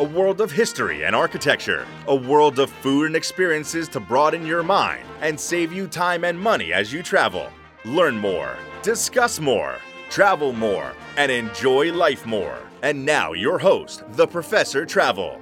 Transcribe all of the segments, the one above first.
a world of history and architecture, a world of food and experiences to broaden your mind and save you time and money as you travel. Learn more, discuss more, travel more, and enjoy life more. And now, your host, the Professor Travel.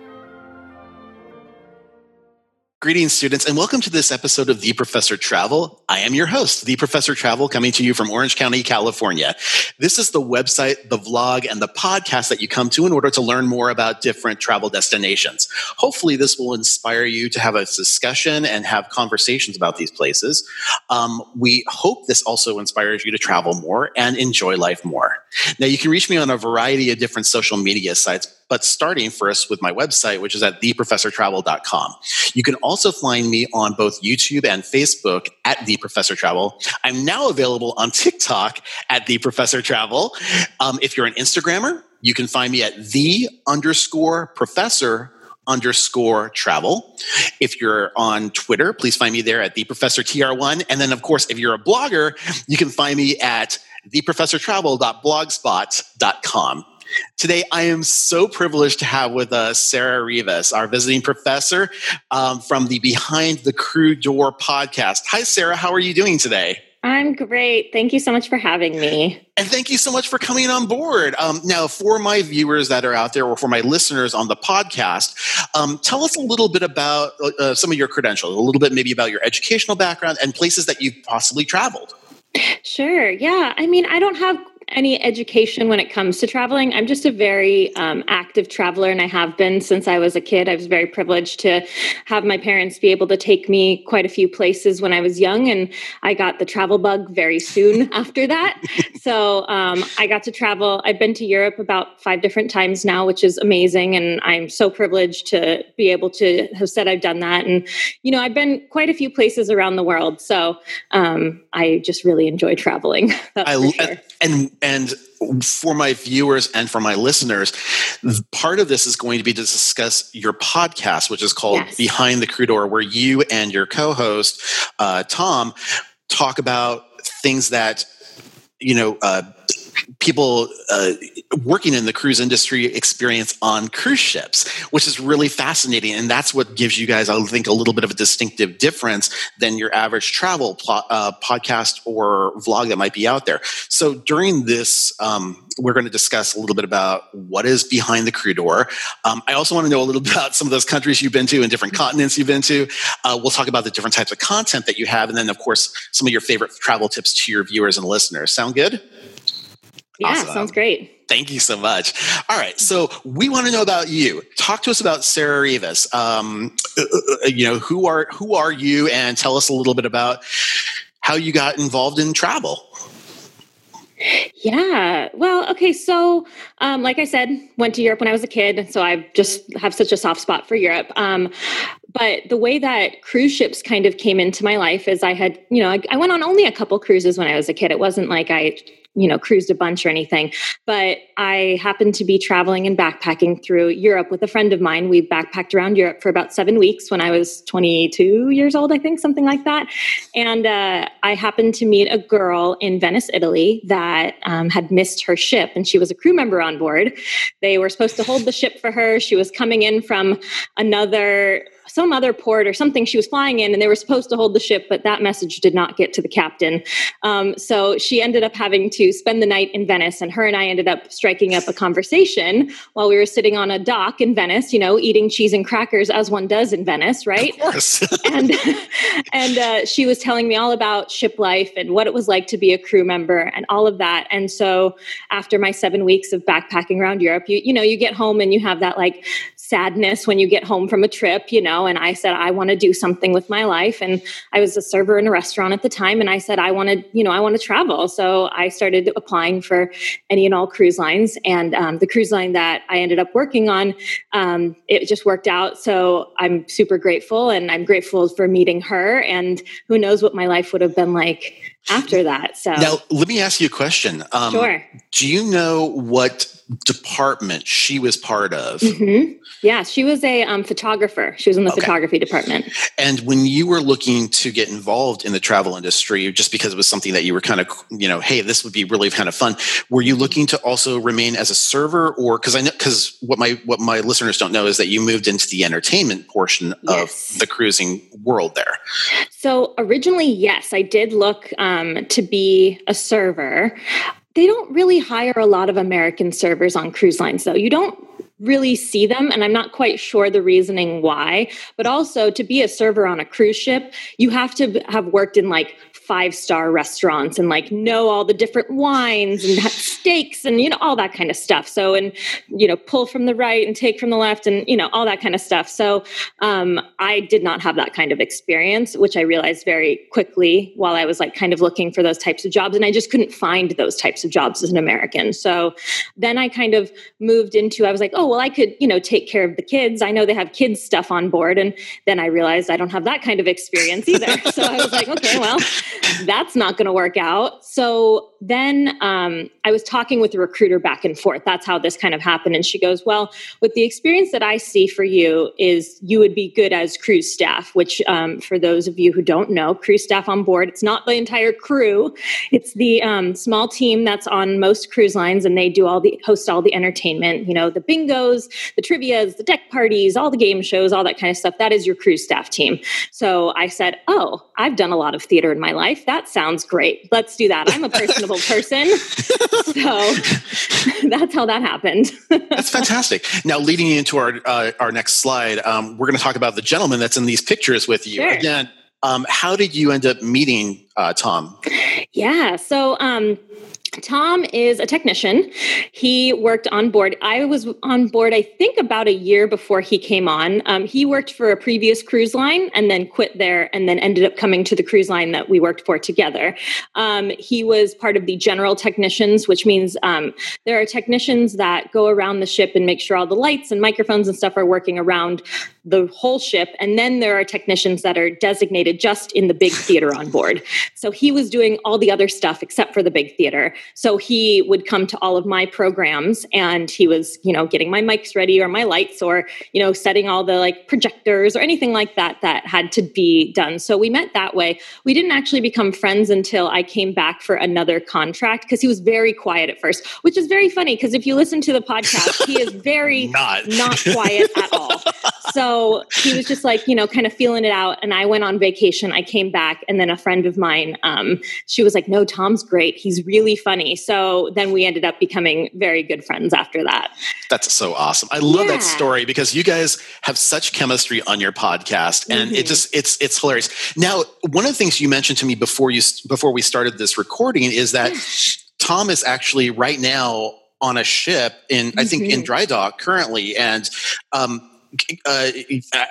Greetings, students, and welcome to this episode of The Professor Travel. I am your host, The Professor Travel, coming to you from Orange County, California. This is the website, the vlog, and the podcast that you come to in order to learn more about different travel destinations. Hopefully, this will inspire you to have a discussion and have conversations about these places. Um, we hope this also inspires you to travel more and enjoy life more. Now, you can reach me on a variety of different social media sites but starting first with my website, which is at theprofessortravel.com. You can also find me on both YouTube and Facebook at The Professor Travel. I'm now available on TikTok at The Professor Travel. Um, if you're an Instagrammer, you can find me at the underscore professor underscore travel. If you're on Twitter, please find me there at the professor tr1. And then, of course, if you're a blogger, you can find me at theprofessortravel.blogspot.com. Today, I am so privileged to have with us Sarah Rivas, our visiting professor um, from the Behind the Crew Door podcast. Hi, Sarah. How are you doing today? I'm great. Thank you so much for having me. And thank you so much for coming on board. Um, now, for my viewers that are out there or for my listeners on the podcast, um, tell us a little bit about uh, uh some of your credentials, a little bit maybe about your educational background and places that you've possibly traveled. Sure. Yeah. I mean, I don't have any education when it comes to traveling. I'm just a very um, active traveler, and I have been since I was a kid. I was very privileged to have my parents be able to take me quite a few places when I was young, and I got the travel bug very soon after that. So um, I got to travel. I've been to Europe about five different times now, which is amazing, and I'm so privileged to be able to have said I've done that. And you know, I've been quite a few places around the world, so um, I just really enjoy traveling. I, sure. And and for my viewers and for my listeners, part of this is going to be to discuss your podcast, which is called yes. Behind the Crew Door, where you and your co-host uh, Tom talk about things that you know uh, people uh, working in the cruise industry experience on cruise ships, which is really fascinating. And that's what gives you guys, I think, a little bit of a distinctive difference than your average travel uh, podcast or vlog that might be out there. So during this, um, we're going to discuss a little bit about what is behind the crew door. Um, I also want to know a little bit about some of those countries you've been to and different continents you've been to. Uh, we'll talk about the different types of content that you have. And then, of course, some of your favorite travel tips to your viewers and listeners. Sound good? Yeah, awesome. sounds great. Thank you so much. All right, so we want to know about you. Talk to us about Sarah Rivas. Um, uh, uh, uh, you know, who are who are you, and tell us a little bit about how you got involved in travel. Yeah. Well, okay. So, um, like I said, went to Europe when I was a kid. So I just have such a soft spot for Europe. Um, but the way that cruise ships kind of came into my life is I had, you know, I, I went on only a couple cruises when I was a kid. It wasn't like I you know cruised a bunch or anything but i happened to be traveling and backpacking through europe with a friend of mine. We backpacked around europe for about seven weeks when i was 22 years old i think something like that. And uh, i happened to meet a girl in venice italy that um, had missed her ship and she was a crew member on board. They were supposed to hold the ship for her. She was coming in from another some other port or something she was flying in, and they were supposed to hold the ship, but that message did not get to the captain. Um, so she ended up having to spend the night in Venice, and her and I ended up striking up a conversation while we were sitting on a dock in Venice, you know, eating cheese and crackers as one does in Venice, right? Of course. and and uh, she was telling me all about ship life and what it was like to be a crew member and all of that. And so after my seven weeks of backpacking around Europe, you you know, you get home and you have that like sadness when you get home from a trip, you know know, and I said, I want to do something with my life. And I was a server in a restaurant at the time. And I said, I want to, you know, I want to travel. So I started applying for any and all cruise lines. And um, the cruise line that I ended up working on, um, it just worked out. So I'm super grateful. And I'm grateful for meeting her. And who knows what my life would have been like after that. So now let me ask you a question. Um, sure. Do you know what department she was part of? Mm-hmm. Yeah, she was a um, photographer. She was in the okay. photography department. And when you were looking to get involved in the travel industry, just because it was something that you were kind of, you know, hey, this would be really kind of fun. Were you looking to also remain as a server, or because I know because what my what my listeners don't know is that you moved into the entertainment portion yes. of the cruising world there. So originally, yes, I did look um, to be a server they don't really hire a lot of American servers on cruise lines, though. You don't really see them, and I'm not quite sure the reasoning why. But also, to be a server on a cruise ship, you have to have worked in like five star restaurants and like know all the different wines and steaks and you know all that kind of stuff. So and you know pull from the right and take from the left and you know all that kind of stuff. So um, i did not have that kind of experience which i realized very quickly while i was like kind of looking for those types of jobs and i just couldn't find those types of jobs as an american. So then i kind of moved into i was like oh well i could you know take care of the kids. I know they have kids stuff on board. And then i realized i don't have that kind of experience either. So i was like okay well that's not going to work out. So then um, I was talking with the recruiter back and forth. That's how this kind of happened. And she goes, Well, with the experience that I see for you, is you would be good as cruise staff, which um, for those of you who don't know, cruise staff on board, it's not the entire crew, it's the um, small team that's on most cruise lines and they do all the host all the entertainment, you know, the bingos, the trivias, the deck parties, all the game shows, all that kind of stuff. That is your cruise staff team. So I said, Oh, I've done a lot of theater in my life. That sounds great. Let's do that. I'm a personable person. So that's how that happened. that's fantastic. Now, leading into our, uh, our next slide, um, we're going to talk about the gentleman that's in these pictures with you. Sure. Again, um, how did you end up meeting uh, Tom? Yeah. So, um, Tom is a technician. He worked on board. I was on board, I think, about a year before he came on. Um, he worked for a previous cruise line and then quit there and then ended up coming to the cruise line that we worked for together. Um, he was part of the general technicians, which means um, there are technicians that go around the ship and make sure all the lights and microphones and stuff are working around the whole ship. And then there are technicians that are designated just in the big theater on board. So he was doing all the other stuff except for the big theater. So he would come to all of my programs and he was, you know, getting my mics ready or my lights or, you know, setting all the like projectors or anything like that that had to be done. So we met that way. We didn't actually become friends until I came back for another contract because he was very quiet at first, which is very funny because if you listen to the podcast, he is very not, not quiet at all. So he was just like, you know, kind of feeling it out. And I went on vacation. I came back and then a friend of mine, um, she was like, no, Tom's great. He's really funny funny. So then we ended up becoming very good friends after that. That's so awesome. I love yeah. that story because you guys have such chemistry on your podcast and mm-hmm. it just it's it's hilarious. Now, one of the things you mentioned to me before you before we started this recording is that Tom is actually right now on a ship in mm-hmm. I think in mm-hmm. dry dock currently and um uh,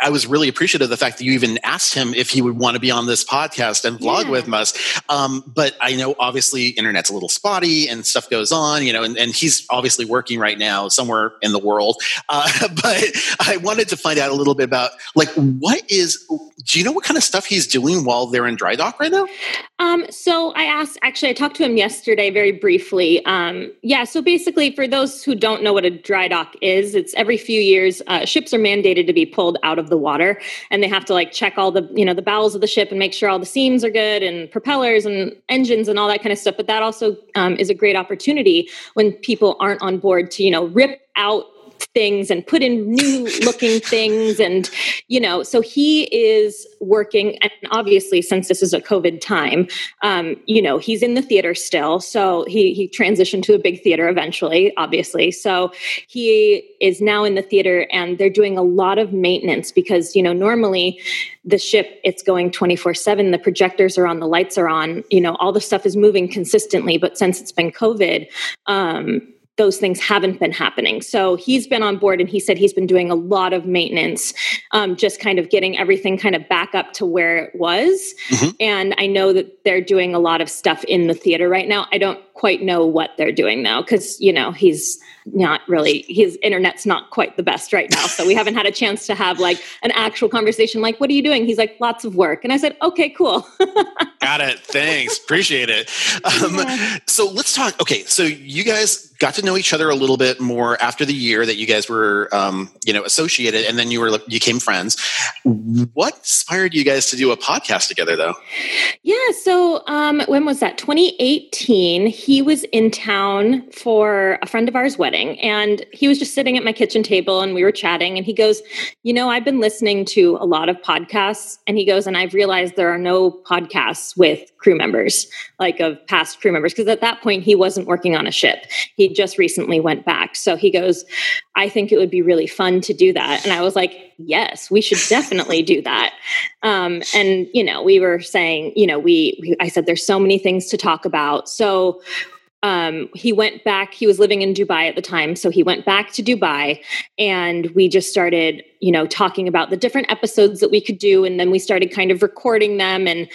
I was really appreciative of the fact that you even asked him if he would want to be on this podcast and vlog yeah. with us. Um, but I know obviously internet's a little spotty and stuff goes on, you know, and, and he's obviously working right now somewhere in the world. Uh, but I wanted to find out a little bit about like what is, do you know what kind of stuff he's doing while they're in dry dock right now? Um, so I asked, actually, I talked to him yesterday very briefly. Um, yeah, so basically, for those who don't know what a dry dock is, it's every few years uh, ships are mandated to be pulled out of the water. And they have to like check all the you know the bowels of the ship and make sure all the seams are good and propellers and engines and all that kind of stuff. But that also um, is a great opportunity when people aren't on board to you know rip out things and put in new looking things and you know so he is working and obviously since this is a covid time um, you know he's in the theater still. So he he transitioned to a big theater eventually obviously. So he is now in the theater and they're doing a lot of maintenance because you know normally the ship it's going 24 7 the projectors are on the lights are on you know all the stuff is moving consistently. But since it's been covid um, those things haven't been happening. So he's been on board and he said he's been doing a lot of maintenance, um, just kind of getting everything kind of back up to where it was. Mm-hmm. And I know that they're doing a lot of stuff in the theater right now. I don't quite know what they're doing now because, you know, he's not really his internet's not quite the best right now. So we haven't had a chance to have like an actual conversation like what are you doing? He's like lots of work. And i said okay cool. Got it. Thanks. Appreciate it. Um, yeah. so let's talk okay so you guys got to know each other a little bit more after the year that you guys were um, you know associated and then you were you came friends. What inspired you guys to do a podcast together though? Yeah so um, when was that? 2018 he was in town for a friend of ours wedding and he was just sitting at my kitchen table and we were chatting and he goes you know i've been listening to a lot of podcasts and he goes and i've realized there are no podcasts with crew members like of past crew members because at that point he wasn't working on a ship he just recently went back. So he goes, I think it would be really fun to do that. And I was like, yes, we should definitely do that. Um, and, you know, we were saying, you know, we, we, I said, there's so many things to talk about. So um, he went back he was living in dubai at the time so he went back to dubai and we just started you know talking about the different episodes that we could do and then we started kind of recording them and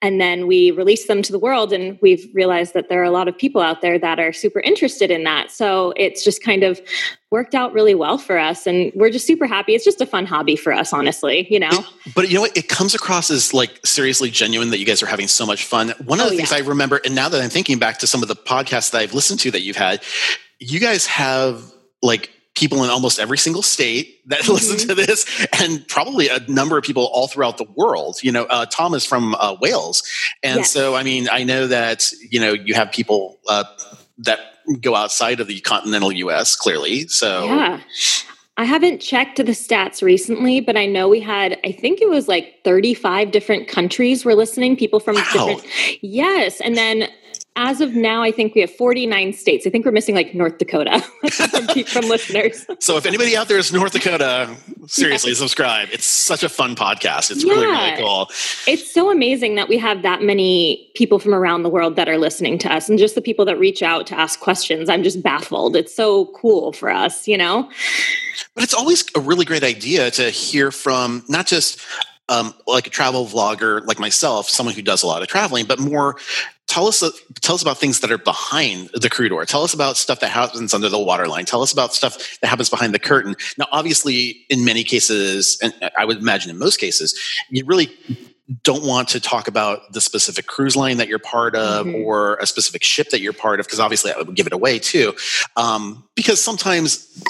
and then we released them to the world and we've realized that there are a lot of people out there that are super interested in that. So it's just kind of worked out really well for us and we're just super happy. It's just a fun hobby for us honestly you know? It, but you know what? It comes across as like seriously genuine that you guys are having so much fun. One of the oh, things yeah. i remember and now that i'm thinking back to some of the podcasts that i've listened to that you've had you guys have like people in almost every single state that mm-hmm. listen to this and probably a number of people all throughout the world you know uh, tom is from uh, wales and yes. so i mean i know that you know you have people uh, that go outside of the continental US, clearly. So, yeah. I haven't checked the stats recently, but I know we had, I think it was like 35 different countries were listening, people from wow. different. Yes. And then as of now, I think we have 49 states. I think we're missing like North Dakota from, from, listeners. So if anybody out there is North Dakota, seriously, subscribe. It's such a fun podcast. It's yeah. really, really cool. It's so amazing that we have that many people from around the world that are listening to us and just the people that reach out to ask questions. I'm just baffled. It's so cool for us, you know? But it's always a really great idea to hear from not just um, like a travel vlogger like myself, someone who does a lot of traveling, but more tell us tell us about things that are behind the crew door. Tell us about stuff that happens under the waterline. Tell us about stuff that happens behind the curtain. Now, obviously, in many cases, and I would imagine in most cases, you really don't want to talk about the specific cruise line that you're part of mm-hmm. or a specific ship that you're part of because obviously that would give it away too um, because sometimes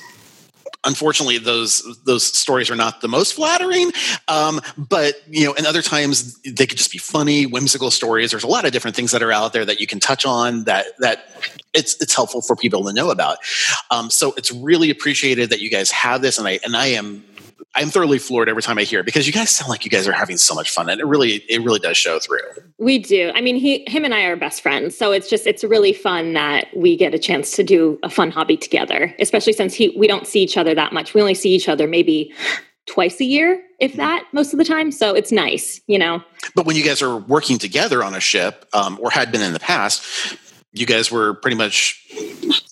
unfortunately those those stories are not the most flattering um, but you know and other times they could just be funny whimsical stories. There's a lot of different things that are out there that you can touch on that that it's it's helpful for people to know about. Um, so it's really appreciated that you guys have this and i and i am I'm thoroughly floored every time I hear it because you guys sound like you guys are having so much fun, and it really, it really does show through. We do. I mean, he, him, and I are best friends, so it's just, it's really fun that we get a chance to do a fun hobby together. Especially since he, we don't see each other that much. We only see each other maybe twice a year, if that, most of the time. So it's nice, you know. But when you guys are working together on a ship, um, or had been in the past, you guys were pretty much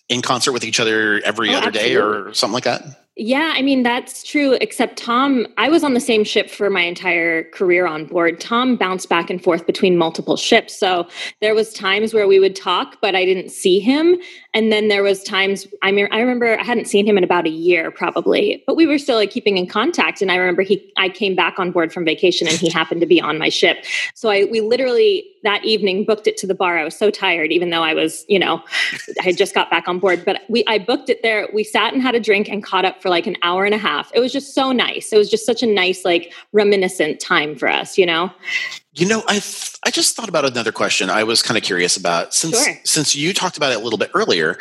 in concert with each other every oh, other absolutely. day or something like that yeah, I mean, that's true. Except Tom, I was on the same ship for my entire career on board. Tom bounced back and forth between multiple ships. So there was times where we would talk, but I didn't see him. And then there was times I mean, I remember I hadn't seen him in about a year probably, but we were still like keeping in contact. And I remember he I came back on board from vacation and he happened to be on my ship. So I we literally that evening booked it to the bar. I was so tired, even though I was, you know, I had just got back on board. But we I booked it there. We sat and had a drink and caught up for like an hour and a half. It was just so nice. It was just such a nice, like reminiscent time for us, you know? You know, I th- I just thought about another question. I was kind of curious about since sure. since you talked about it a little bit earlier.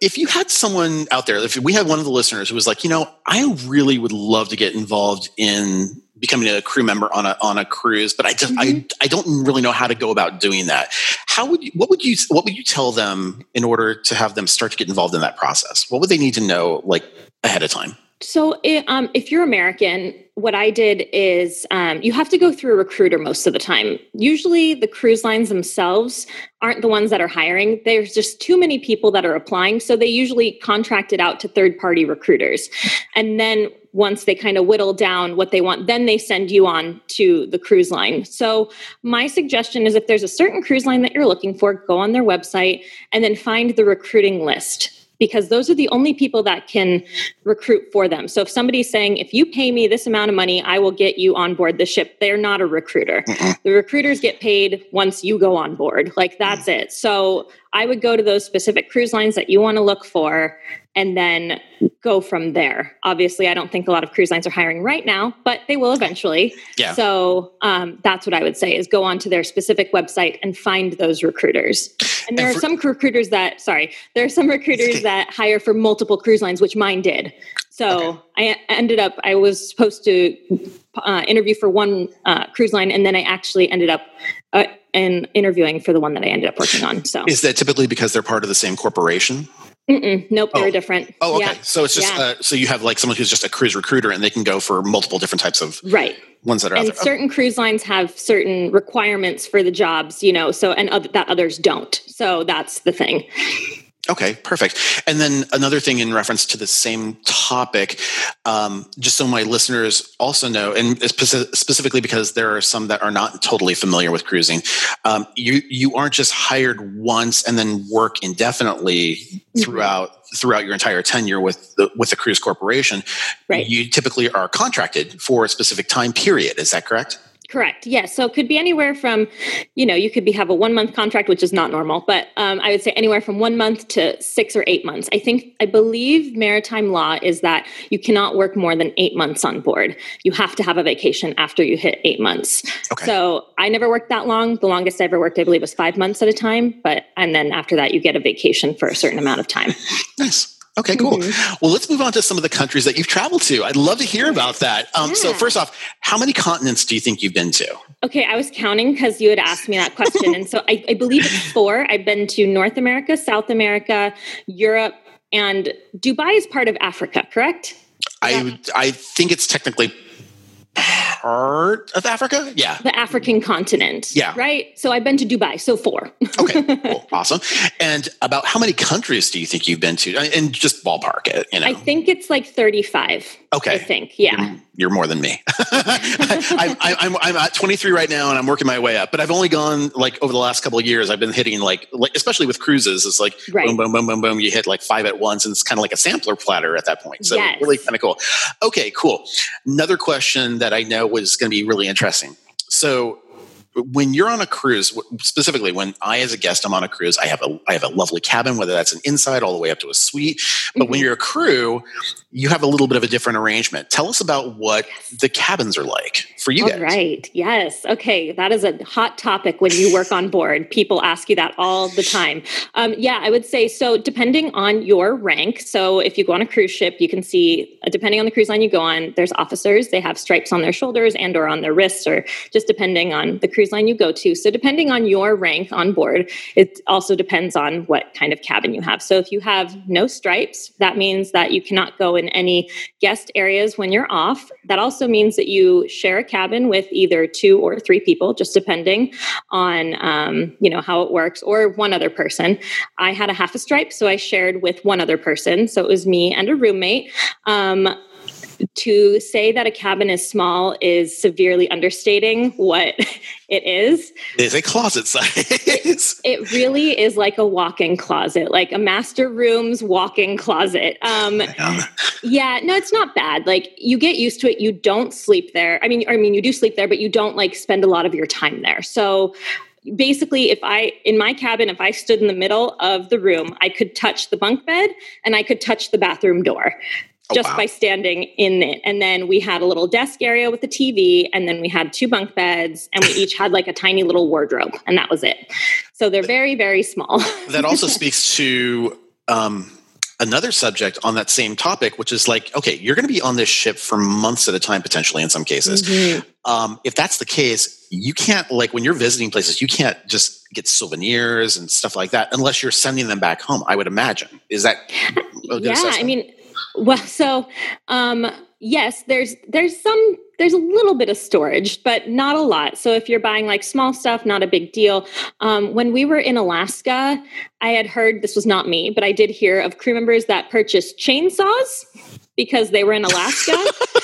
If you had someone out there, if we had one of the listeners who was like, you know, I really would love to get involved in becoming a crew member on a on a cruise, but I just mm-hmm. I I don't really know how to go about doing that. How would you what would you what would you tell them in order to have them start to get involved in that process? What would they need to know like ahead of time? So, um, if you're American, what I did is um, you have to go through a recruiter most of the time. Usually, the cruise lines themselves aren't the ones that are hiring. There's just too many people that are applying. So they usually contract it out to third party recruiters. And then once they kind of whittle down what they want, then they send you on to the cruise line. So, my suggestion is if there's a certain cruise line that you're looking for, go on their website and then find the recruiting list because those are the only people that can recruit for them. So if somebody's saying, if you pay me this amount of money, I will get you on board the ship, they're not a recruiter. The recruiters get paid once you go on board. Like that's mm. it. So I would go to those specific cruise lines that you want to look for and then go from there. Obviously, I don't think a lot of cruise lines are hiring right now, but they will eventually. Yeah. So um, that's what I would say is go onto their specific website and find those recruiters. And there and for, are some recruiters that, sorry, there are some recruiters that hire for multiple cruise lines, which mine did. So okay. I ended up, I was supposed to uh, interview for one uh, cruise line, and then I actually ended up uh, in interviewing for the one that I ended up working on. So is that typically because they're part of the same corporation? Mm-mm, nope, they're oh. different. Oh, okay. Yeah. So it's just yeah. uh, so you have like someone who's just a cruise recruiter, and they can go for multiple different types of right ones that are and out there. certain oh. cruise lines have certain requirements for the jobs, you know. So and other, that others don't. So that's the thing. Okay, perfect. And then another thing in reference to the same topic, um, just so my listeners also know, and specifically because there are some that are not totally familiar with cruising, um, you you aren't just hired once and then work indefinitely mm-hmm. throughout mm-hmm. throughout your entire tenure with the with the cruise corporation. Right. You typically are contracted for a specific time period. Is that correct? Correct. Yes. So it could be anywhere from, you know, you could be have a one month contract, which is not normal, but um, I would say anywhere from one month to six or eight months. I think I believe maritime law is that you cannot work more than eight months on board. You have to have a vacation after you hit eight months. Okay. So I never worked that long. The longest I ever worked, I believe, was five months at a time. But and then after that, you get a vacation for a certain amount of time. Nice. Okay, cool. Mm-hmm. Well, let's move on to some of the countries that you've traveled to. I'd love to hear about that. Um, yeah. So, first off, how many continents do you think you've been to? Okay, I was counting because you had asked me that question. and so I, I believe it's four. I've been to North America, South America, Europe, and Dubai is part of Africa, correct? I, I think it's technically part of Africa? Yeah. The African continent. Yeah. Right? So I've been to Dubai, so four. okay, cool. Awesome. And about how many countries do you think you've been to? And just ballpark it, you know. I think it's like 35. Okay. I think, yeah. You're, you're more than me. I, I, I'm, I'm at 23 right now and I'm working my way up, but I've only gone like over the last couple of years, I've been hitting like, like especially with cruises, it's like right. boom, boom, boom, boom, boom. You hit like five at once and it's kind of like a sampler platter at that point. So yes. really kind of cool. Okay, cool. Another question that I know was going to be really interesting. So when you're on a cruise, specifically when I, as a guest, I'm on a cruise, I have a I have a lovely cabin, whether that's an inside all the way up to a suite. But mm-hmm. when you're a crew, you have a little bit of a different arrangement. Tell us about what the cabins are like for you guys. Right. Yes. Okay. That is a hot topic when you work on board. People ask you that all the time. Um, yeah, I would say so. Depending on your rank, so if you go on a cruise ship, you can see uh, depending on the cruise line you go on. There's officers. They have stripes on their shoulders and or on their wrists, or just depending on the cruise line you go to. So depending on your rank on board, it also depends on what kind of cabin you have. So if you have no stripes, that means that you cannot go in in any guest areas when you're off. That also means that you share a cabin with either two or three people, just depending on um, you know how it works, or one other person. I had a half a stripe, so I shared with one other person. So it was me and a roommate. Um, to say that a cabin is small is severely understating what it is. It's a closet size. it, it, really is like a walk-in closet, like a master room's walk-in closet. Um, yeah, no, it's not bad. Like you get used to it. You don't sleep there. I mean, I mean, you do sleep there, but you don't like spend a lot of your time there. So basically if i in my cabin if i stood in the middle of the room i could touch the bunk bed and i could touch the bathroom door Oh, just wow. by standing in it. And then we had a little desk area with a TV, and then we had two bunk beds, and we each had like a tiny little wardrobe, and that was it. So they're very, very small. that also speaks to um, another subject on that same topic, which is like, okay, you're going to be on this ship for months at a time, potentially in some cases. Mm-hmm. Um, if that's the case, you can't like when you're visiting places, you can't just get souvenirs and stuff like that unless you're sending them back home. I would imagine. Is that? yeah, I mean well, so um, yes, there's there's some there's a little bit of storage, but not a lot. So if you're buying like small stuff, not a big deal. Um, when we were in Alaska, I had heard this was not me, but I did hear of crew members that purchased chainsaws because they were in Alaska,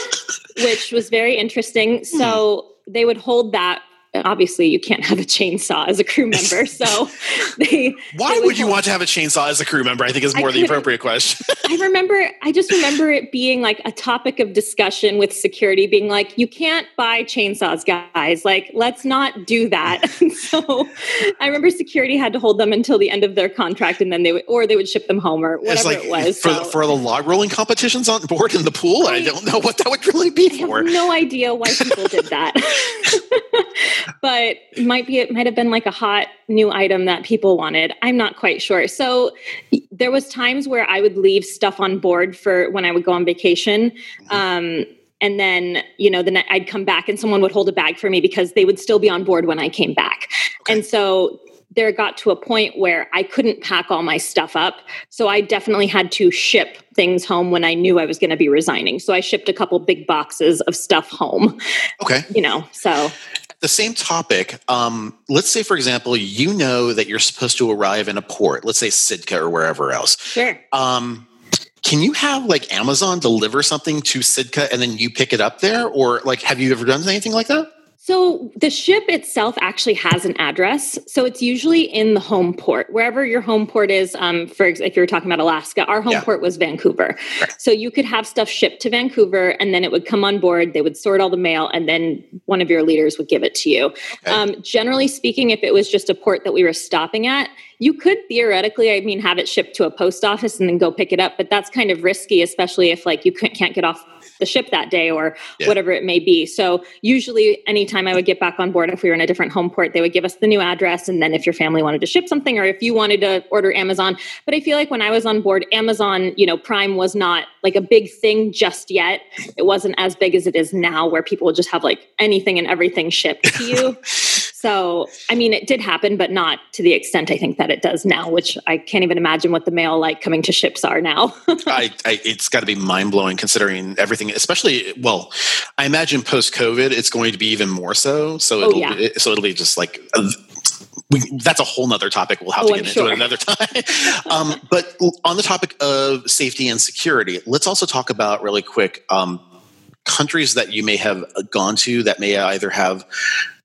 which was very interesting. So hmm. they would hold that Uh, obviously you can't have a chainsaw as a crew member so they why they would, would you want to have a chainsaw as a crew member? I think is more the appropriate question. I remember i just remember it being like a topic of discussion with security being like you can't buy chainsaws guys. Like let's not do that. So i remember security had to hold them until the end of their contract and then they would or they would ship them home or whatever like, it was for, so. for the log rolling competitions on board in the pool I, I don't know what that would really be I for. no idea why people did that but it might be it might have been like a hot new item that people wanted. I'm not quite sure. So there was times where I would leave stuff on board for when I would go on vacation. Mm-hmm. Um, and then you know then i'd come back and someone would hold a bag for me because they would still be on board when i came back okay. and so there got to a point where I couldn't pack all my stuff up. So I definitely had to ship things home when I knew I was going to be resigning. So I shipped a couple big boxes of stuff home. Okay. You know, so the same topic. Um, let's say, for example, you know that you're supposed to arrive in a port, let's say Sitka or wherever else. Sure. Um, can you have like Amazon deliver something to Sitka and then you pick it up there? Or like, have you ever done anything like that? So the ship itself actually has an address. So it's usually in the home port, wherever your home port is. Um, for if you're talking about Alaska, our home yeah. port was Vancouver. Right. So you could have stuff shipped to Vancouver, and then it would come on board. They would sort all the mail, and then one of your leaders would give it to you. Okay. Um, generally speaking, if it was just a port that we were stopping at, you could theoretically, I mean, have it shipped to a post office and then go pick it up, but that's kind of risky, especially if like you can't get off the ship that day or yeah. whatever it may be. So usually anytime I would get back on board, if we were in a different home port, they would give us the new address. And then if your family wanted to ship something or if you wanted to order Amazon. But I feel like when I was on board, Amazon, you know, Prime was not like a big thing just yet. It wasn't as big as it is now where people would just have like anything and everything shipped to you. So, I mean, it did happen, but not to the extent I think that it does now, which I can't even imagine what the mail like coming to ships are now. I, I, it's got to be mind blowing considering everything, especially, well, I imagine post COVID, it's going to be even more so. So, it'll, oh, yeah. it, so it'll be just like, uh, we, that's a whole nother topic. We'll have oh, to get I'm into sure. it another time. um, but on the topic of safety and security, let's also talk about really quick um, countries that you may have gone to that may either have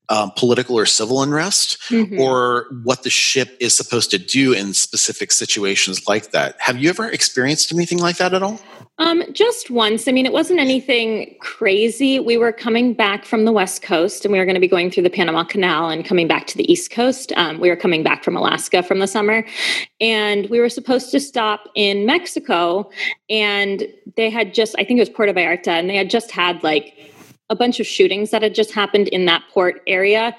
um, political or civil unrest mm-hmm. or what the ship is supposed to do in specific situations like that. Have you ever experienced anything like that at all? Um, just once. I mean, it wasn't anything crazy. We were coming back from the West Coast and we were going to be going through the Panama Canal and coming back to the East Coast. Um, we were coming back from Alaska from the summer and we were supposed to stop in Mexico. And they had just, I think it was Puerto Vallarta, and they had just had like a bunch of shootings that had just happened in that port area.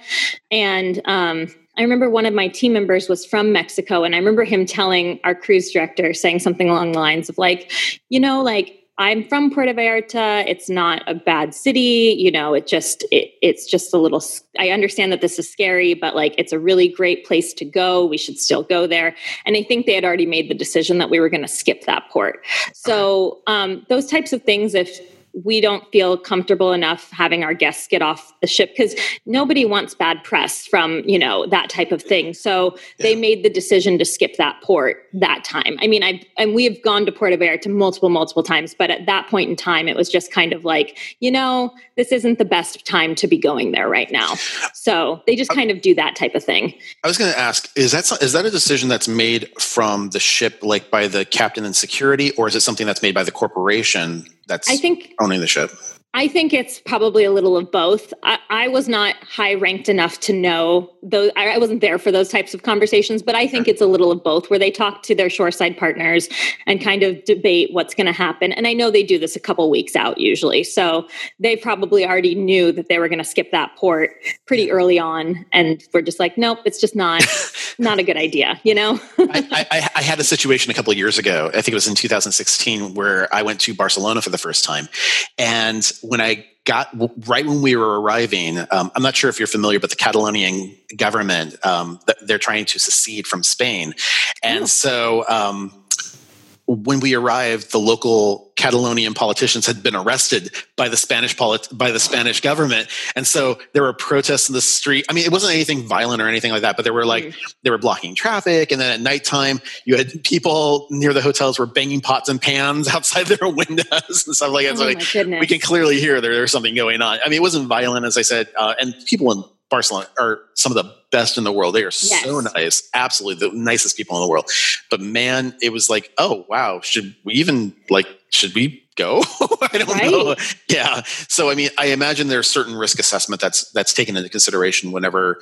And um, I remember one of my team members was from Mexico, and I remember him telling our cruise director, saying something along the lines of, like, you know, like, I'm from Puerto Vallarta. It's not a bad city. You know, it just, it, it's just a little, I understand that this is scary, but like, it's a really great place to go. We should still go there. And I think they had already made the decision that we were going to skip that port. So, um, those types of things, if, we don't feel comfortable enough having our guests get off the ship because nobody wants bad press from you know that type of thing. So yeah. they made the decision to skip that port that time. I mean i and we've gone to Port of puerto vallarta multiple multiple times but at that point in time it was just kind of like you know this isn't the best time to be going there right now. So they just kind of do that type of thing. I was going to ask is that is that a decision that's made from the ship like by the captain and security or is it something that's made by the corporation that's I think owning the ship. I think it's probably a little of both. I, I was not high ranked enough to know those. I wasn't there for those types of conversations, but I think it's a little of both, where they talk to their shoreside partners and kind of debate what's going to happen. And I know they do this a couple weeks out usually, so they probably already knew that they were going to skip that port pretty early on, and we're just like, nope, it's just not not a good idea. You know, I, I, I had a situation a couple of years ago. I think it was in 2016 where I went to Barcelona for the first time, and when I got right when we were arriving, um, I'm not sure if you're familiar, but the Catalonian government um, they're trying to secede from Spain, and oh. so. Um, when we arrived, the local Catalonian politicians had been arrested by the Spanish polit- by the Spanish government, and so there were protests in the street. I mean, it wasn't anything violent or anything like that, but there were like mm. they were blocking traffic, and then at nighttime, you had people near the hotels were banging pots and pans outside their windows and stuff like that. Oh, so like, we can clearly hear there, there's something going on. I mean, it wasn't violent, as I said, uh, and people in Barcelona are some of the best in the world. They are yes. so nice, absolutely the nicest people in the world. But man, it was like, oh wow, should we even like should we go? I don't right? know. Yeah. So I mean, I imagine there's certain risk assessment that's that's taken into consideration whenever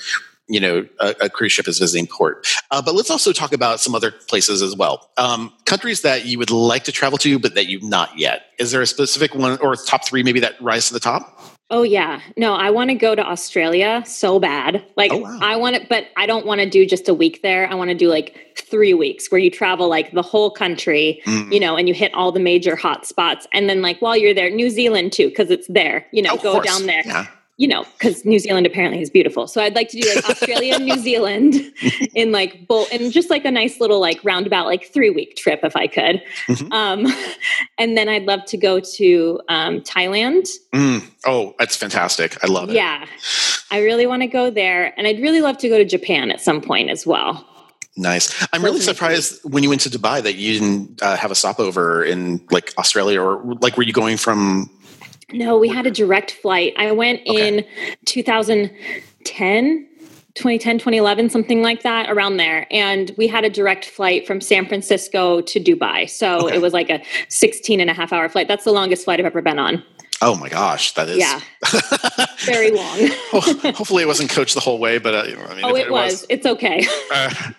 you know a, a cruise ship is visiting port. Uh, but let's also talk about some other places as well. Um, countries that you would like to travel to, but that you've not yet. Is there a specific one or top three maybe that rise to the top? Oh yeah. No, I want to go to Australia so bad. Like oh, wow. I want it, but I don't want to do just a week there. I want to do like 3 weeks where you travel like the whole country, mm. you know, and you hit all the major hot spots and then like while you're there, New Zealand too cuz it's there, you know, oh, go down there. Yeah you know, because New Zealand apparently is beautiful. So I'd like to do like Australia New Zealand in like both, and just like a nice little like roundabout like three week trip if I could. Mm-hmm. Um, and then I'd love to go to um, Thailand. Mm. Oh, that's fantastic! I love it. Yeah, I really want to go there, and I'd really love to go to Japan at some point as well. Nice. I'm really surprised when you went to Dubai that you didn't uh, have a stopover in like Australia or like were you going from no, we had a direct flight. I went okay. in 2010. 2010 2011 something like that around there and we had a direct flight from san francisco to dubai so okay. it was like a 16 and a half hour flight that's the longest flight i've ever been on Oh my gosh, that is yeah, very long. hopefully, it wasn't coached the whole way, but uh, I mean, oh, it, it was. was. It's okay. uh,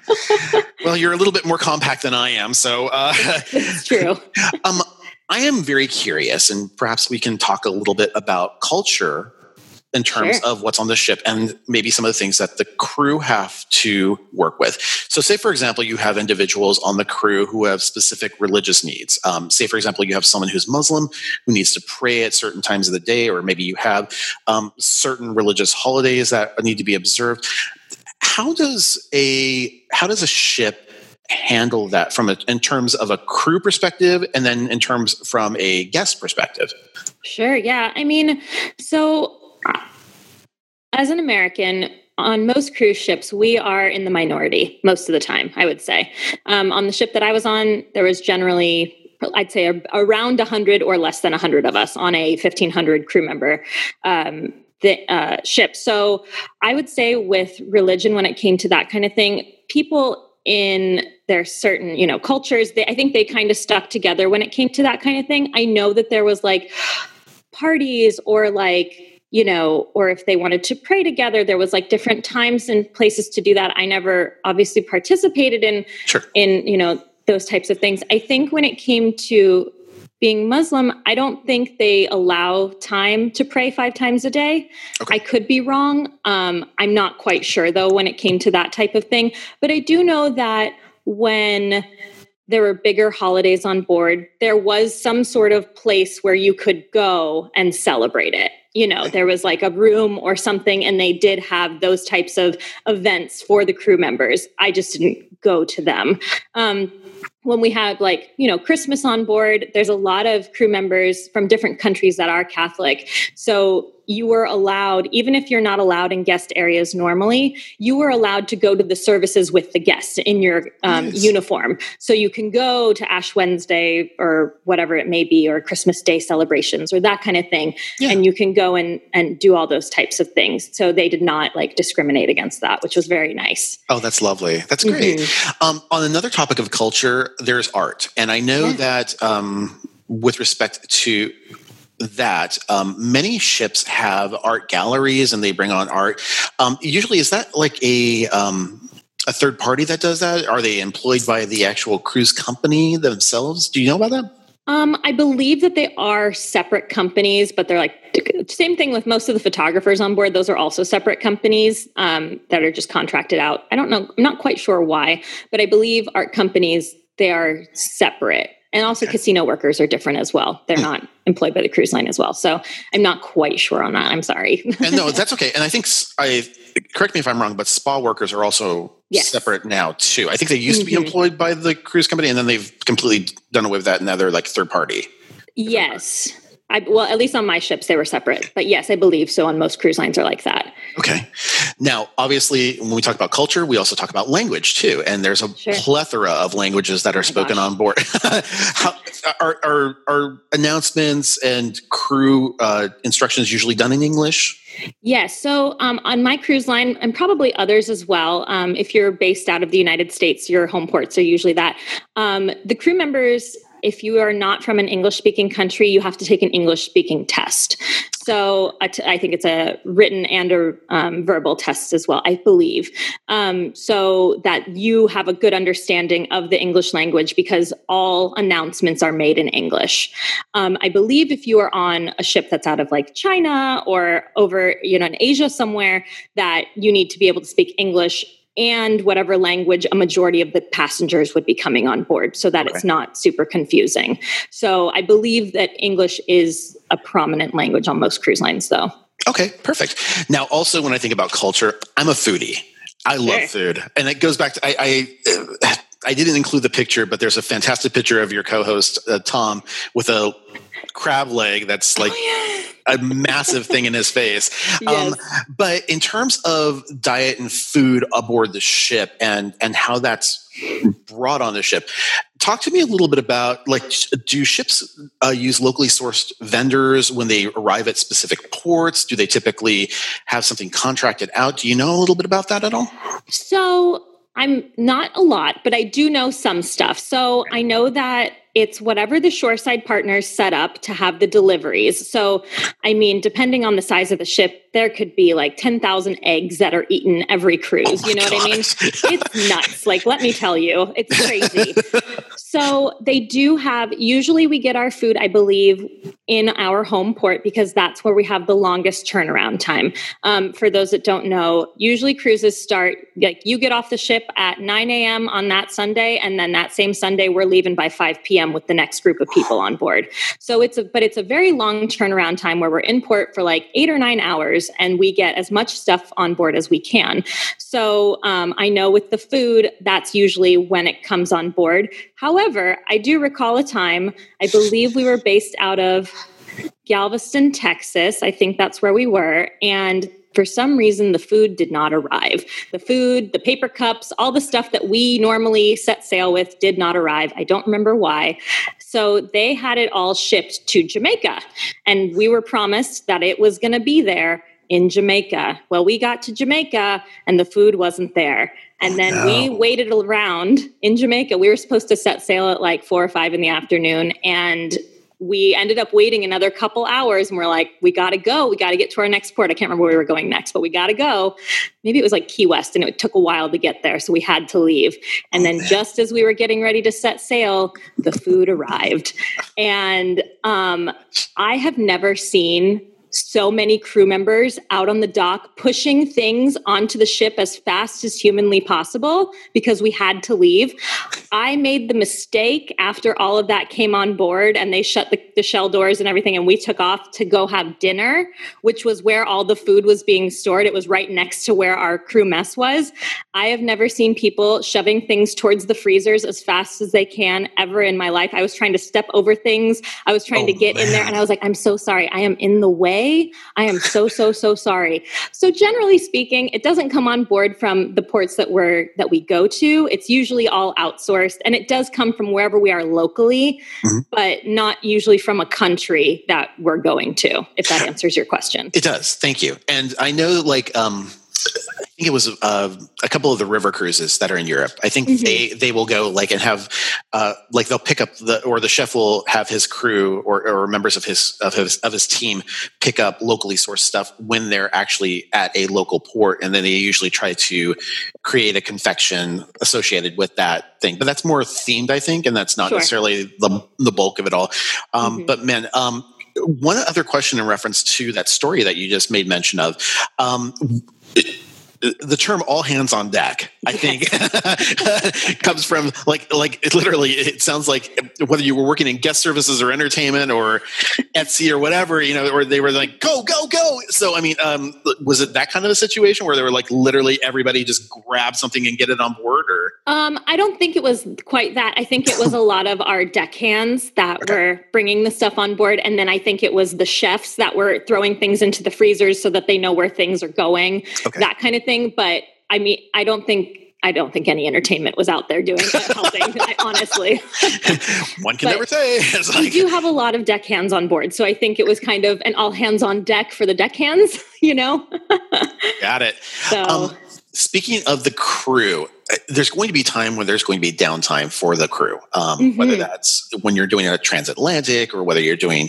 well, you're a little bit more compact than I am, so uh, it's true. um, I am very curious, and perhaps we can talk a little bit about culture in terms sure. of what's on the ship and maybe some of the things that the crew have to work with. So, say for example, you have individuals on the crew who have specific religious needs. Um, say for example, you have someone who's Muslim who needs to pray at certain times of the day, or maybe you have um, certain religious holidays that need to be observed. How does a how does a ship handle that from a, in terms of a crew perspective and then in terms from a guest perspective? Sure yeah. I mean so as an american on most cruise ships we are in the minority most of the time i would say. Um, on the ship that i was on there was generally I'd say around 100 or less than 100 of us on a 1500 crew member um, the uh, ship. So I would say with religion, when it came to that kind of thing, people in their certain you know cultures they, i think they kind of stuck together when it came to that kind of thing. I know that there was like parties or like you know or if they wanted to pray together there was like different times and places to do that. I never obviously participated in sure. in you know those types of things. I think when it came to being Muslim, I don't think they allow time to pray five times a day. Okay. I could be wrong. Um, I'm not quite sure though when it came to that type of thing. But I do know that when there were bigger holidays on board, there was some sort of place where you could go and celebrate it. You know, there was like a room or something, and they did have those types of events for the crew members. I just didn't go to them. Um, when we have like you know christmas on board there's a lot of crew members from different countries that are catholic. So you were allowed, even if you're not allowed in guest areas normally, you were allowed to go to the services with the guests in your um, uniform. So you can go to Ash Wednesday or whatever it may be, or Christmas Day celebrations or that kind of thing. Yeah. And you can go and, and do all those types of things. So they did not like discriminate against that, which was very nice. Oh, that's lovely. That's great. Mm-hmm. Um, on another topic of culture, there's art. And I know yeah. that um, with respect to that um, many ships have art galleries and they bring on art um, usually is that like a um, a third party that does that are they employed by the actual cruise company themselves do you know about that um, I believe that they are separate companies, but they're like same thing with most of the photographers on board. Those are also separate companies um, that are just contracted out. I don't know. I'm not quite sure why, but I believe art companies they are separate and also okay. casino workers are different as well they're hmm. not employed by the cruise line as well so i'm not quite sure on that i'm sorry and no that's okay and i think i correct me if i'm wrong but spa workers are also yes. separate now too. I think they used mm-hmm. to be mm-hmm. employed by the cruise company, and then they've completely done away with that, and now they're like third party. Yes. I, well, at least on my ships, they were separate. But yes, I believe so. On most cruise lines are like that. Okay. Now, obviously, when we talk about culture, we also talk about language too. And there's a sure. plethora of languages that are oh spoken gosh. on board. How, are, are, are, announcements and crew uh, instructions usually done in English? Yes. So um, on my cruise line, and probably others as well, um, if you're based out of the United States, your home ports are usually that. Um, the crew members if you are not from an English speaking country, you have to take an English speaking test. So I think it's a written and a um, verbal test as well, I believe, um, so that you have a good understanding of the English language because all announcements are made in English. Um, I believe if you are on a ship that's out of like China or over, you know, in Asia somewhere, that you need to be able to speak English and whatever language a majority of the passengers would be coming on board so that okay. it's not super confusing. So I believe that English is a prominent language on most cruise lines, though. Okay, perfect. Now, also, when I think about culture, I'm a foodie. I love sure. food. And it goes back to, I, I, I, didn't include the picture, but there's a fantastic picture of your co host, uh, Tom, with a crab leg that's like oh, yeah. A massive thing in his face. Yes. Um, but in terms of diet and food aboard the ship and and how that's brought on the ship, talk to me a little bit about like do ships uh, use locally sourced vendors when they arrive at specific ports? Do they typically have something contracted out? Do you know a little bit about that at all? So I'm not a lot, but I do know some stuff. So I know that it's whatever the shoreside partners set up to have the deliveries. So, I mean, depending on the size of the ship, there could be like 10,000 eggs that are eaten every cruise. Oh you know what I mean? it's nuts. Like, let me tell you, it's crazy. so, they do have, usually we get our food, I believe, in our home port because that's where we have the longest turnaround time. Um, for those that don't know, usually cruises start like you get off the ship at 9 a.m. on that Sunday, and then that same Sunday, we're leaving by 5 p.m p.m. with the next group of people on board. So it's a, but it's a very long turnaround time where we're in port for like eight or nine hours and we get as much stuff on board as we can. So um, I know with the food, that's usually when it comes on board. However, I do recall a time, I believe we were based out of Galveston, Texas. I think that's where we were. And for some reason the food did not arrive. The food the paper cups all the stuff that we normally set sail with did not arrive. I don't remember why. So they had it all shipped to jamaica and we were promised that it was going to be there in jamaica. Well we got to jamaica and the food wasn't there. And oh, then no. we waited around in jamaica. We were supposed to set sail at like four or five in the afternoon and we ended up waiting another couple hours and we're like, we got to go. We got to get to our next port. I can't remember where we were going next, but we got to go. Maybe it was like Key West and it took a while to get there. So we had to leave. And then just as we were getting ready to set sail, the food arrived. And um, I have never seen so many crew members out on the dock pushing things onto the ship as fast as humanly possible because we had to leave. I made the mistake after all of that came on board and they shut the, the, shell doors and everything, and we took off to go have dinner, which was where all the food was being stored. It was right next to where our crew mess was. I have never seen people shoving things towards the freezers as fast as they can ever in my life. I was trying to step over things, I was trying oh, to get man. in there, and I was like, I'm so sorry. I am in the way way. I am so so so sorry. So generally speaking, it doesn't come on board from the ports that we're that we go to. It's usually all outsourced and it does come from wherever we are locally, mm-hmm. but not usually from a country that we're going to. If that answers your question. It does. Thank you. And I know like um I think it was uh, a couple of the river cruises that are in Europe. I think mm-hmm. they they will go like and have uh, like they'll pick up the or the chef will have his crew or, or members of his of his of his team pick up locally sourced stuff when they're actually at a local port, and then they usually try to create a confection associated with that thing. But that's more themed, I think, and that's not sure. necessarily the the bulk of it all. Um, mm-hmm. But man. Um, one other question in reference to that story that you just made mention of. Um, the term all hands on deck i think comes from like like it literally it sounds like whether you were working in guest services or entertainment or etsy or whatever you know or they were like go go go. So i mean um, was it that kind of a situation where they were like literally everybody just grab something and get it on board or um, i don't think it was quite that i think it was a lot of our deck hands that okay. were bringing the stuff on board and then i think it was the chefs that were throwing things into the freezers so that they know where things are going okay. that kind of thing. But I mean, I don't think I don't think any entertainment was out there doing helping. I, honestly, one can but never say. Like... We do have a lot of deck hands on board, so I think it was kind of an all hands on deck for the deck hands. You know, got it. So. Um, speaking of the crew, uh, there's going to be time when there's going to be downtime for the crew, um, mm-hmm. whether that's when you're doing a transatlantic or whether you're doing,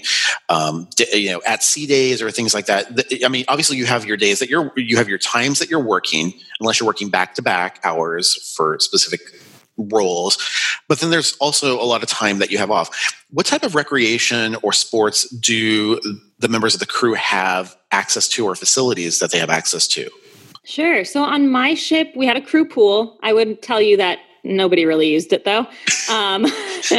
um, you know, at sea days or things like that. I mean, obviously you have your days that you're, you have your times that you're working, unless you're working back to back hours for specific roles. But then there's also a lot of time that you have off. What type of recreation or sports do the members of the crew have access to or facilities that they have access to? Sure. So on my ship, we had a crew pool. I would tell you that nobody really used it though. Um,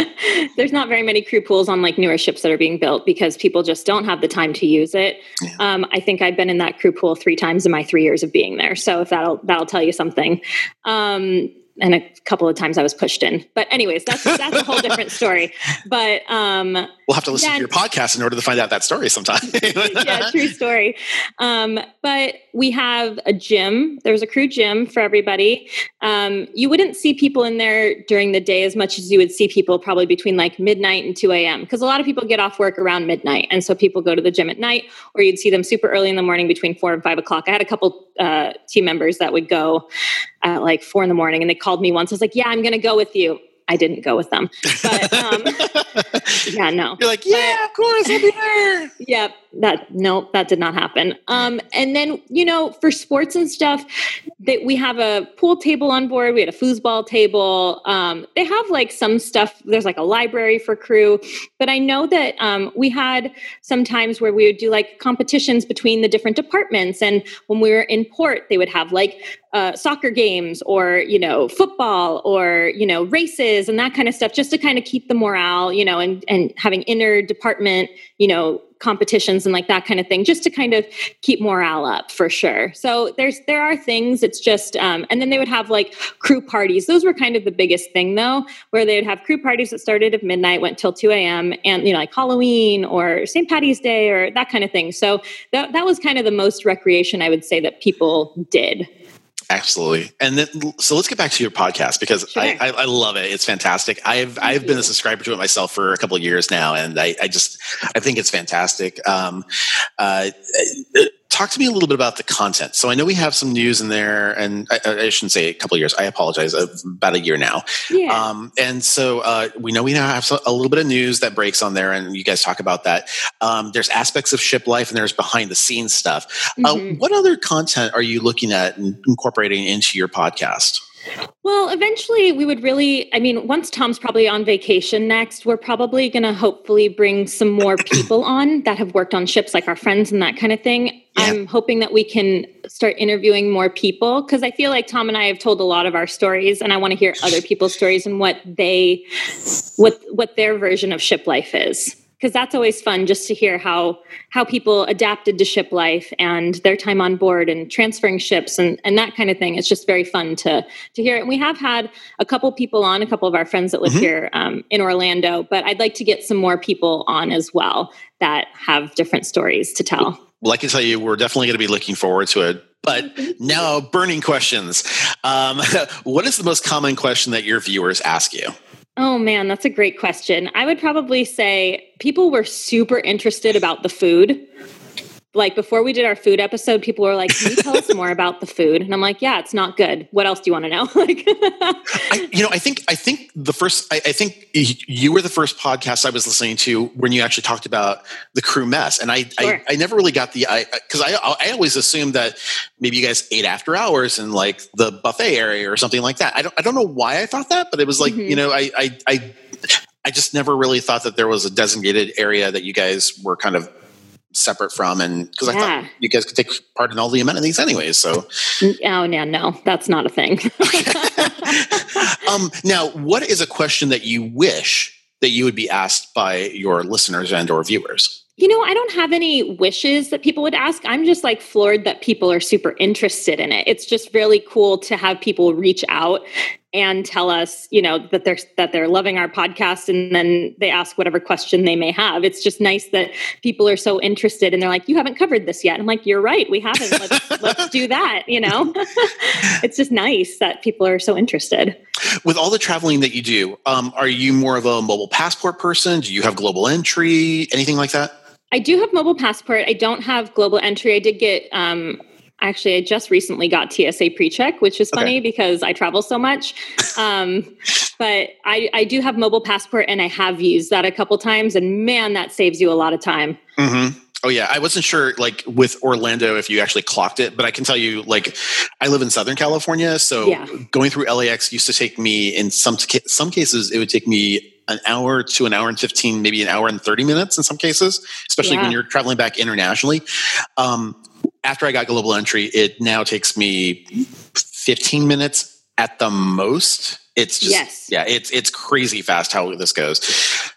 there's not very many crew pools on like newer ships that are being built because people just don't have the time to use it. Yeah. Um, I think I've been in that crew pool three times in my three years of being there. So if that'll that'll tell you something. Um, and a couple of times I was pushed in. But anyways, that's that's a whole different story. But um, we'll have to listen to your podcast in order to find out that story sometime. yeah, true story. Um, but we have a gym. There's a crew gym for everybody. Um, you wouldn't see people in there during the day as much as you would see people probably between like midnight and 2 a.m. because a lot of people get off work around midnight, and so people go to the gym at night, or you'd see them super early in the morning between four and five o'clock. I had a couple uh, team members that would go at like four in the morning and they called me once. I was like, yeah, I'm going to go with you. I didn't go with them. But um, yeah, no. You're like, yeah, but, of course, I'll be there. Yep that no that did not happen um and then you know for sports and stuff that we have a pool table on board we had a foosball table um they have like some stuff there's like a library for crew but i know that um we had some times where we would do like competitions between the different departments and when we were in port they would have like uh, soccer games or you know football or you know races and that kind of stuff just to kind of keep the morale you know and and having inner department you know competitions and like that kind of thing just to kind of keep morale up for sure. So there's there are things it's just um, and then they would have like crew parties. Those were kind of the biggest thing though where they would have crew parties that started at midnight went till 2 a.m and you know like halloween or st patty's day or that kind of thing. So that, that was kind of the most recreation i would say that people did Absolutely. And then, so let's get back to your podcast because sure. I, I, I, love it. It's fantastic. I've, Thank I've you. been a subscriber to it myself for a couple of years now. And I, I just, I think it's fantastic. Um, uh, talk to me a little bit about the content. So I know we have some news in there, and I, I shouldn't say a couple of years. I apologize. Uh, about a year now. Yeah. Um, and so uh, we know we now have a little bit of news that breaks on there, and you guys talk about that. Um, there's aspects of ship life, and there's behind the scenes stuff. Uh, mm-hmm. Uh, what other content are you looking at and incorporating into your podcast? Well, eventually we would really, I mean, once Tom's probably on vacation next, we're probably going to hopefully bring some more people on that have worked on ships, like our friends and that kind of thing. Yeah. I'm hoping that we can start interviewing more people because I feel like Tom and I have told a lot of our stories and I want to hear other people's stories and what they, what, what their version of ship life is because that's always fun just to hear how how people adapted to ship life and their time on board and transferring ships and, and that kind of thing. It's just very fun to to hear and we have had a couple people on a couple of our friends that live mm-hmm. here um, in orlando but i'd like to get some more people on as well that have different stories to tell. Well i can tell you we're definitely going to be looking forward to it but now burning questions. Um, what is the most common question that your viewers ask you Oh man, that's a great question. I would probably say people were super interested about the food like before we did our food episode, people were like, "Can you tell us more about the food?" And I'm like, "Yeah, it's not good. What else do you want to know?" like, I, you know, I think I think the first, I, I, think you were the first podcast I was listening to when you actually talked about the crew mess, and I sure. I, I, never really got the I because I I always assumed that maybe you guys ate after hours in like the buffet area or something like that. I don't I don't know why I thought that, but it was like mm-hmm. you know I I. I I just never really thought that there was a designated area that you guys were kind of separate from and because I thought you guys could take part in all the amenities anyways. So Oh, no, no, that's not a thing. um, now what is a question that you wish that you would be asked by your listeners and or viewers? You know, I don't have any wishes that people would ask. I'm just like floored that people are super interested in it. It's just really cool to have people reach out and tell us, you know, that they're that they're loving our podcast and then they ask whatever question they may have. It's just nice that people are so interested and they're like, "You haven't covered this yet." I'm like, "You're right. We haven't. Let's let's do that." You know, it's just nice that people are so interested. With all the traveling that you do, um, are you more of a mobile passport person? Do you have global entry? Anything like that? I do have mobile passport. I don't have global entry. I did get um actually I just recently got TSA pre-check, which is funny because I travel so much. Um but I I do have mobile passport and I have used that a couple times and man that saves you a lot of time. Mm-hmm. Oh yeah, I wasn't sure like with Orlando if you actually clocked it, but I can tell you like I live in Southern California, so Yeah. going through LAX used to take me in some some cases it would take me an hour to an hour and 15 maybe an hour and 30 minutes in some cases especially when you're traveling back internationally um, after i got global entry it now takes me 15 minutes at the most. It's just Yes. yeah it's it's crazy fast how this goes.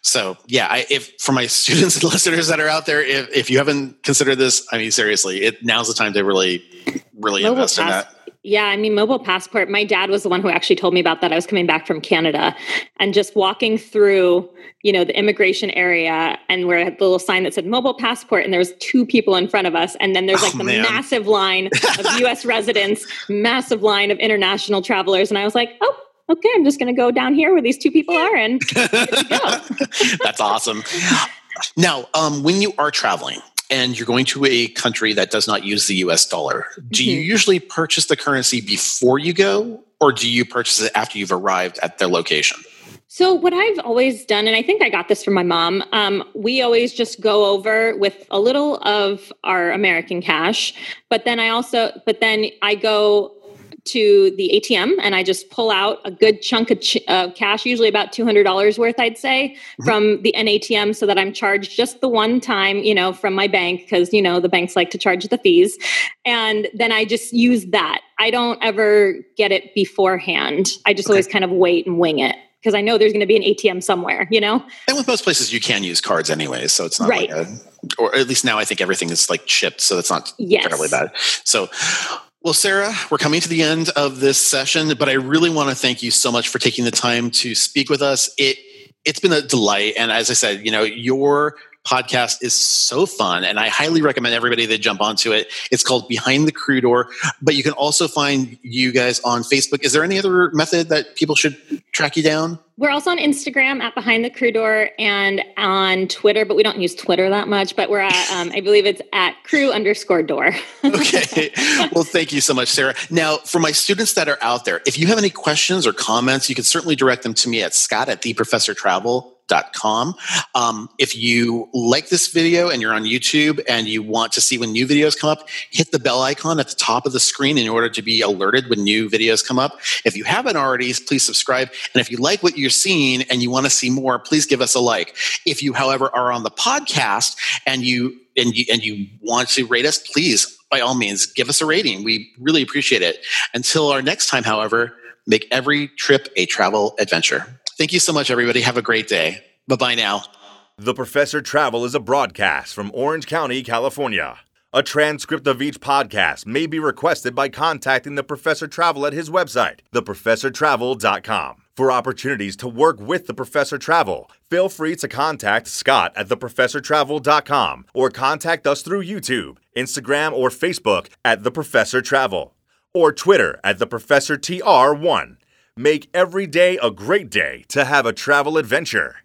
So yeah I, if for my students and listeners that are out there if, if you haven't considered this i mean seriously it now's the time to really really Mobile invest in that Yeah, I mean, mobile passport. My dad was the one who actually told me about that. I was coming back from Canada and just walking through, you know, the immigration area and where the little sign that said mobile passport, and there was two people in front of us, and then there's like Oh, the man. massive line of U.S. residents, massive line of international travelers, and I was like, oh. Okay, I'm just going to go down here where these two people are, and go. That's awesome. Now, um, when you are traveling and you're going to a country that does not use the US dollar, do you Mhm. usually purchase the currency before you go, or do you purchase it after you've arrived at their location? So, what I've always done, and I think I got this from my mom, um, we always just go over with a little of our American cash, but then I also, but then I go to the ATM and I just pull out a good chunk of ch- uh, cash, usually about $200 worth, I'd say, from the NATM so that I'm charged just the one time, you know, from my bank, because, you know, the banks like to charge the fees. And then I just use that. I don't ever get it beforehand. I just Okay. always kind of wait and wing it because I know there's going to be an ATM somewhere, you know? And with most places, you can use cards anyway, so it's not Right. like a, or at least now I think everything is like chipped, so that's not Yes. terribly bad. So, well, Sarah, we're coming to the end of this session, but I really want to thank you so much for taking the time to speak with us. It it's been a delight, and as I said, you know, your podcast is so fun, and I highly recommend everybody that jump onto it. It's called Behind the Crew Door, but you can also find you guys on Facebook. Is there any other method that people should track you down? We're also on Instagram at Behind the Crew Door and on Twitter, but we don't use Twitter that much. But we're at, um, I believe it's at crew underscore door. okay. Well, thank you so much, Sarah. Now, for my students that are out there, if you have any questions or comments, you can certainly direct them to me at scott at theprofessortravel.com. Um, if you like this video and you're on YouTube and you want to see when new videos come up, hit the bell icon at the top of the screen in order to be alerted when new videos come up. If you haven't already, please subscribe. And if you like what you're seeing and you want to see more, please give us a like. If you, however, are on the podcast and you and you and you want to rate us, please by all means give us a rating. We really appreciate it. Until our next time, however, make every trip a travel adventure. Thank you so much, everybody. Have a great day. Bye bye now. The Professor Travel is a broadcast from Orange County, California. A transcript of each podcast may be requested by contacting the Professor Travel at his website, theprofessortravel.com. For opportunities to work with the Professor Travel, feel free to contact Scott at theprofessortravel.com or contact us through YouTube, Instagram, or Facebook at The Professor Travel or Twitter at The Professor TR1. Make every day a great day to have a travel adventure.